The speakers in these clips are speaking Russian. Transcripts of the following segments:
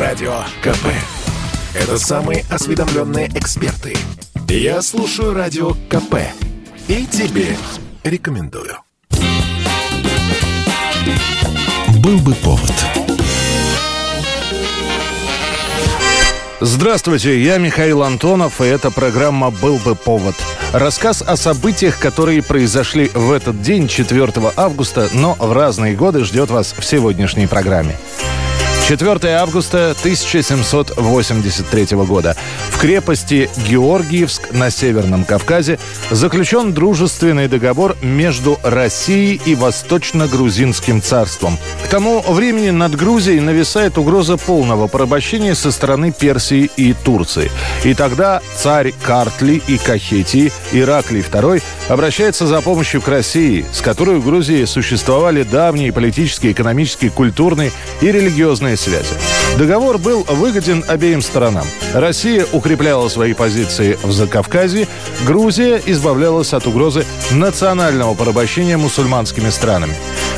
Радио КП. Это самые осведомленные эксперты. Я слушаю Радио КП. И тебе рекомендую. Был бы повод. Здравствуйте, я Михаил Антонов, и эта программа «Был бы повод». Рассказ о событиях, которые произошли в этот день, 4 августа, но в разные годы ждет вас в сегодняшней программе. 4 августа 1783 года. Крепости Георгиевск на Северном Кавказе заключен дружественный договор между Россией и Восточно-Грузинским царством. К тому времени над Грузией нависает угроза полного порабощения со стороны Персии и Турции. И тогда царь Картли и Кахетии Ираклий II обращается за помощью к России, с которой в Грузии существовали давние политические, экономические, культурные и религиозные связи. Договор был выгоден обеим сторонам. Россия укрепляла свои позиции в Закавказье, Грузия избавлялась от угрозы национального порабощения мусульманскими странами.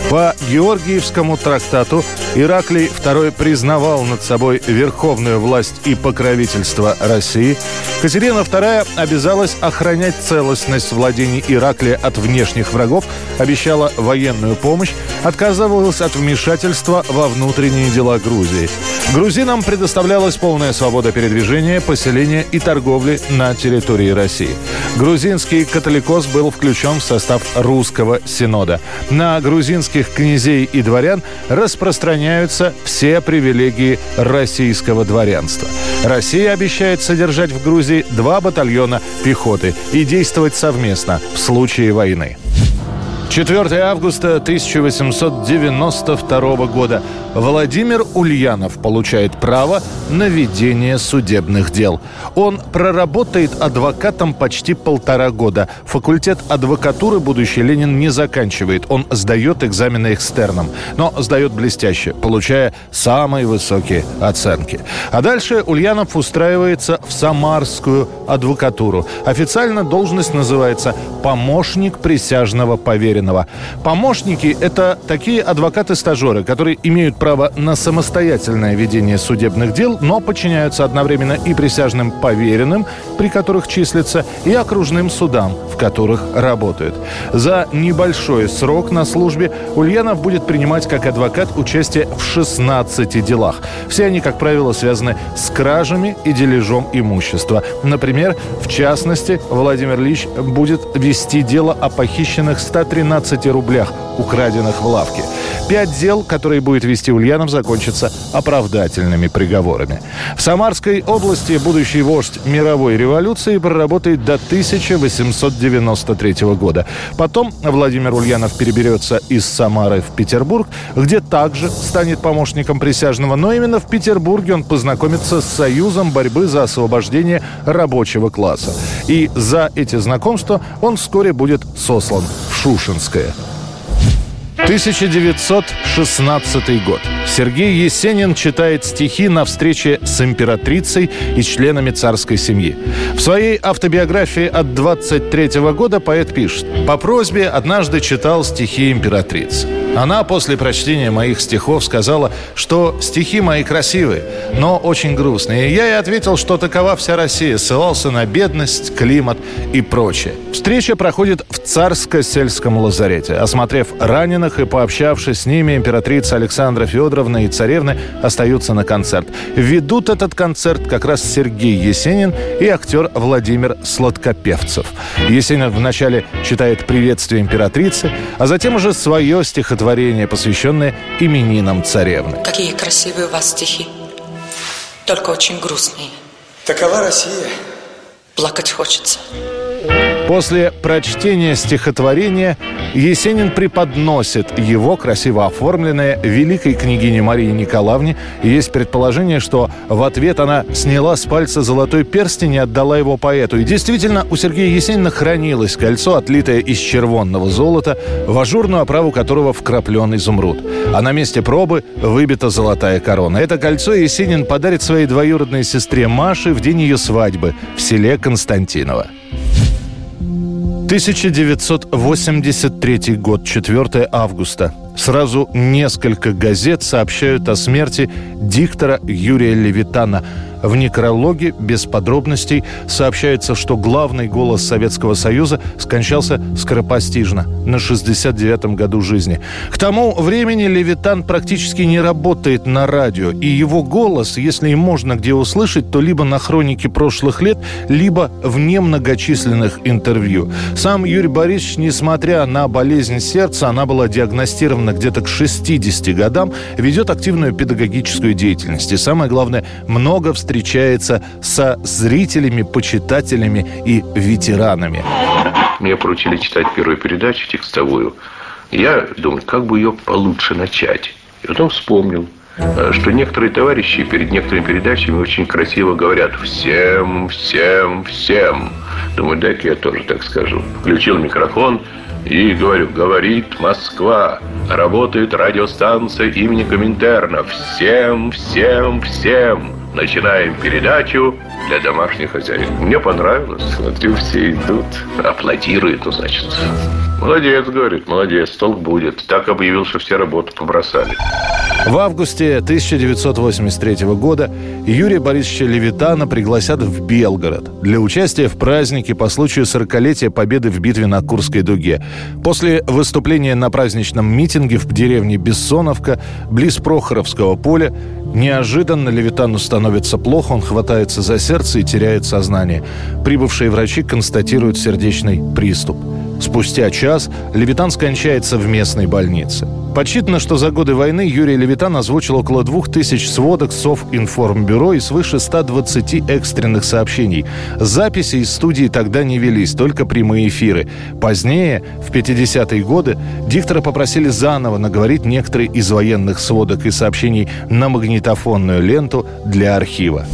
По Георгиевскому трактату Ираклий II признавал над собой верховную власть и покровительство России. Катерина II обязалась охранять целостность владений Ираклия от внешних врагов, обещала военную помощь, отказывалась от вмешательства во внутренние дела Грузии. Грузинам предоставлялась полная свобода передвижения, поселения и торговли на территории России. Грузинский католикос был включен в состав русского синода. На грузинских князей и дворян распространяются все привилегии российского дворянства. Россия обещает содержать в Грузии два батальона пехоты и действовать совместно в случае войны. 4 августа 1892 года. Владимир Ульянов получает право на ведение судебных дел. Он проработает адвокатом почти полтора года. Факультет адвокатуры будущий Ленин не заканчивает. Он сдает экзамены экстерном. Но сдает блестяще, получая самые высокие оценки. А дальше Ульянов устраивается в Самарскую адвокатуру. Официально должность называется «помощник присяжного поверенного». Помощники – это такие адвокаты-стажеры, которые имеют право на самостоятельное ведение судебных дел, но подчиняются одновременно и присяжным поверенным, при которых числятся, и окружным судам, в которых работают. За небольшой срок на службе Ульянов будет принимать как адвокат участие в 16 делах. Все они, как правило, связаны с кражами и дележом имущества. Например, в частности, Владимир Ильич будет вести дело о похищенных 113 рублях, украденных в лавке. Пять дел, которые будет вести Ульянов, закончатся оправдательными приговорами. В Самарской области будущий вождь мировой революции проработает до 1893 года. Потом Владимир Ульянов переберется из Самары в Петербург, где также станет помощником присяжного, но именно в Петербурге он познакомится с Союзом борьбы за освобождение рабочего класса. И за эти знакомства он вскоре будет сослан в Шушинское. 1916 год. Сергей Есенин читает стихи на встрече с императрицей и членами царской семьи. В своей автобиографии от 23 года поэт пишет «По просьбе однажды читал стихи императрицы. Она после прочтения моих стихов сказала, что стихи мои красивые, но очень грустные. Я ей ответил, что такова вся Россия, ссылался на бедность, климат и прочее. Встреча проходит в царско-сельском лазарете. Осмотрев раненых и пообщавшись с ними, императрица Александра Федоровна и царевны остаются на концерт. Ведут этот концерт как раз Сергей Есенин и актер Владимир Сладкопевцев. Есенин вначале читает приветствие императрицы, а затем уже свое стихотворение стихотворение, посвященное именинам царевны. Какие красивые у вас стихи. Только очень грустные. Такова Россия. Плакать хочется. После прочтения стихотворения Есенин преподносит его, красиво оформленное, великой княгине Марии Николаевне. Есть предположение, что в ответ она сняла с пальца золотой перстень и отдала его поэту. И действительно, у Сергея Есенина хранилось кольцо, отлитое из червонного золота, в ажурную оправу которого вкраплен изумруд. А на месте пробы выбита золотая корона. Это кольцо Есенин подарит своей двоюродной сестре Маше в день ее свадьбы в селе Константиново. 1983 год, 4 августа. Сразу несколько газет сообщают о смерти диктора Юрия Левитана – в некрологе без подробностей сообщается, что главный голос Советского Союза скончался скоропостижно на 69-м году жизни. К тому времени Левитан практически не работает на радио, и его голос, если и можно где услышать, то либо на хронике прошлых лет, либо в немногочисленных интервью. Сам Юрий Борисович, несмотря на болезнь сердца, она была диагностирована где-то к 60 годам, ведет активную педагогическую деятельность. И самое главное, много встреч встречается со зрителями, почитателями и ветеранами. Мне поручили читать первую передачу текстовую. Я думаю, как бы ее получше начать. И потом вспомнил, э, что некоторые товарищи перед некоторыми передачами очень красиво говорят «всем, всем, всем». Думаю, дай-ка я тоже так скажу. Включил микрофон и говорю, говорит Москва, работает радиостанция имени Коминтерна. Всем, всем, всем. Начинаем передачу для домашних хозяев. Мне понравилось. Смотрю, все идут, аплодируют, ну, значит. Молодец, говорит, молодец, толк будет. Так объявил, что все работу побросали. В августе 1983 года Юрия Борисовича Левитана пригласят в Белгород для участия в празднике по случаю 40-летия победы в битве на Курской дуге. После выступления на праздничном митинге в деревне Бессоновка, близ Прохоровского поля, неожиданно Левитану становится плохо, он хватается за сердце и теряет сознание. Прибывшие врачи констатируют сердечный приступ. Спустя час Левитан скончается в местной больнице. Подсчитано, что за годы войны Юрий Левитан озвучил около двух тысяч сводок Совинформбюро и свыше 120 экстренных сообщений. Записи из студии тогда не велись, только прямые эфиры. Позднее, в 50-е годы, диктора попросили заново наговорить некоторые из военных сводок и сообщений на магнитофонную ленту для архива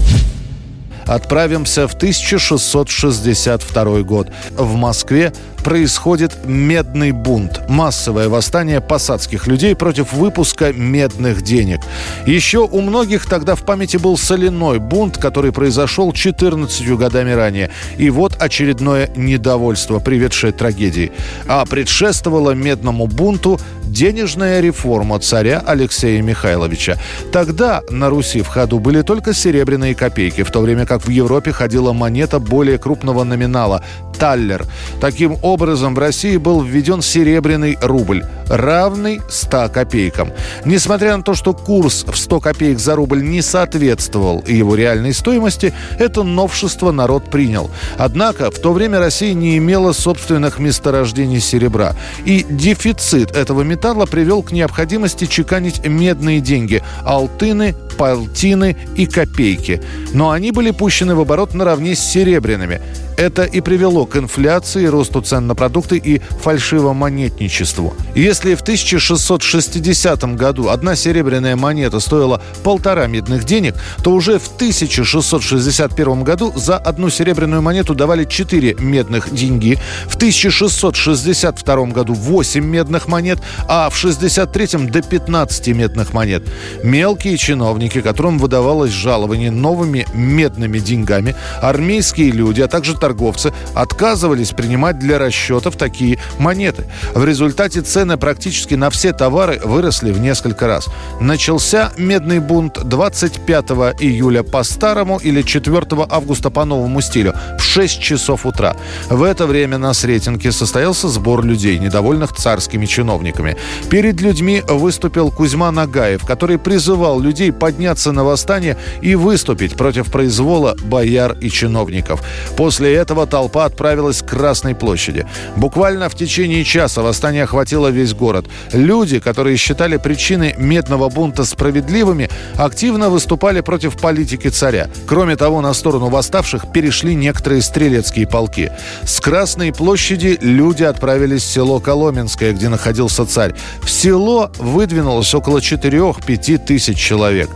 отправимся в 1662 год. В Москве происходит медный бунт. Массовое восстание посадских людей против выпуска медных денег. Еще у многих тогда в памяти был соляной бунт, который произошел 14 годами ранее. И вот очередное недовольство, приведшее трагедии. А предшествовало медному бунту денежная реформа царя Алексея Михайловича. Тогда на Руси в ходу были только серебряные копейки, в то время как в Европе ходила монета более крупного номинала – таллер. Таким образом, в России был введен серебряный рубль, равный 100 копейкам. Несмотря на то, что курс в 100 копеек за рубль не соответствовал его реальной стоимости, это новшество народ принял. Однако в то время Россия не имела собственных месторождений серебра. И дефицит этого металла привел к необходимости чеканить медные деньги – алтыны, полтины и копейки. Но они были пущены в оборот наравне с серебряными. Это и привело к инфляции, росту цен на продукты и фальшивомонетничеству. Если в 1660 году одна серебряная монета стоила полтора медных денег, то уже в 1661 году за одну серебряную монету давали 4 медных деньги, в 1662 году 8 медных монет, а в 63 до 15 медных монет. Мелкие чиновники, которым выдавалось жалование новыми медными деньгами, армейские люди, а также торговцы отказывались принимать для расчетов такие монеты. В результате цены практически на все товары выросли в несколько раз. Начался медный бунт 25 июля по старому или 4 августа по новому стилю в 6 часов утра. В это время на Сретенке состоялся сбор людей, недовольных царскими чиновниками. Перед людьми выступил Кузьма Нагаев, который призывал людей подняться на восстание и выступить против произвола бояр и чиновников. После этого толпа отправилась к Красной площади. Буквально в течение часа восстание охватило весь город. Люди, которые считали причины медного бунта справедливыми, активно выступали против политики царя. Кроме того, на сторону восставших перешли некоторые стрелецкие полки. С Красной площади люди отправились в село Коломенское, где находился царь. В село выдвинулось около 4-5 тысяч человек.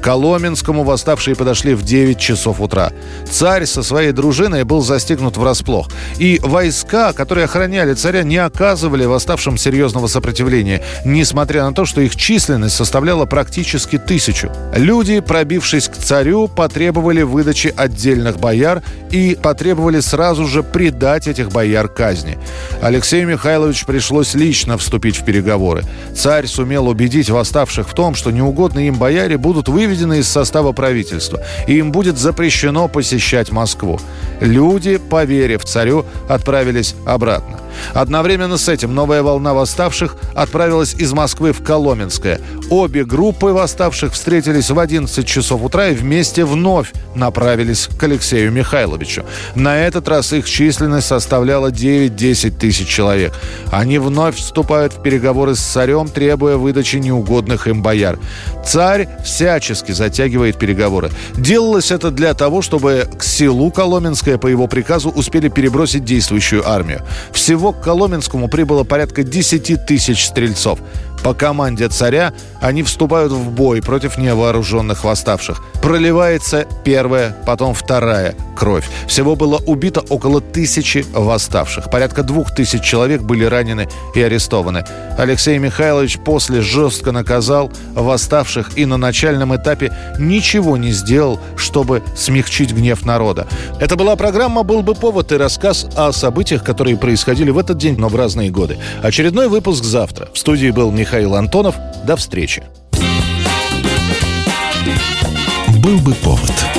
К Коломенскому восставшие подошли в 9 часов утра. Царь со своей дружиной был застигнут врасплох. И войска, которые охраняли царя, не оказывали восставшим серьезного сопротивления, несмотря на то, что их численность составляла практически тысячу. Люди, пробившись к царю, потребовали выдачи отдельных бояр и потребовали сразу же предать этих бояр казни. Алексею Михайловичу пришлось лично вступить в переговоры. Царь сумел убедить восставших в том, что неугодные им бояре будут выведены из состава правительства, и им будет запрещено посещать Москву. Люди, поверив царю, отправились обратно. Одновременно с этим новая волна восставших отправилась из Москвы в Коломенское. Обе группы восставших встретились в 11 часов утра и вместе вновь направились к Алексею Михайловичу. На этот раз их численность составляла 9-10 тысяч человек. Они вновь вступают в переговоры с царем, требуя выдачи неугодных им бояр. Царь всячески затягивает переговоры. Делалось это для того, чтобы к селу Коломенское по его приказу успели перебросить действующую армию. Всего к Коломенскому прибыло порядка 10 тысяч стрельцов. По команде царя они вступают в бой против невооруженных восставших. Проливается первая, потом вторая кровь. Всего было убито около тысячи восставших. Порядка двух тысяч человек были ранены и арестованы. Алексей Михайлович после жестко наказал восставших и на начальном этапе ничего не сделал, чтобы смягчить гнев народа. Это была программа «Был бы повод» и рассказ о событиях, которые происходили в этот день, но в разные годы. Очередной выпуск завтра. В студии был Михаил Антонов. До встречи. Был бы повод.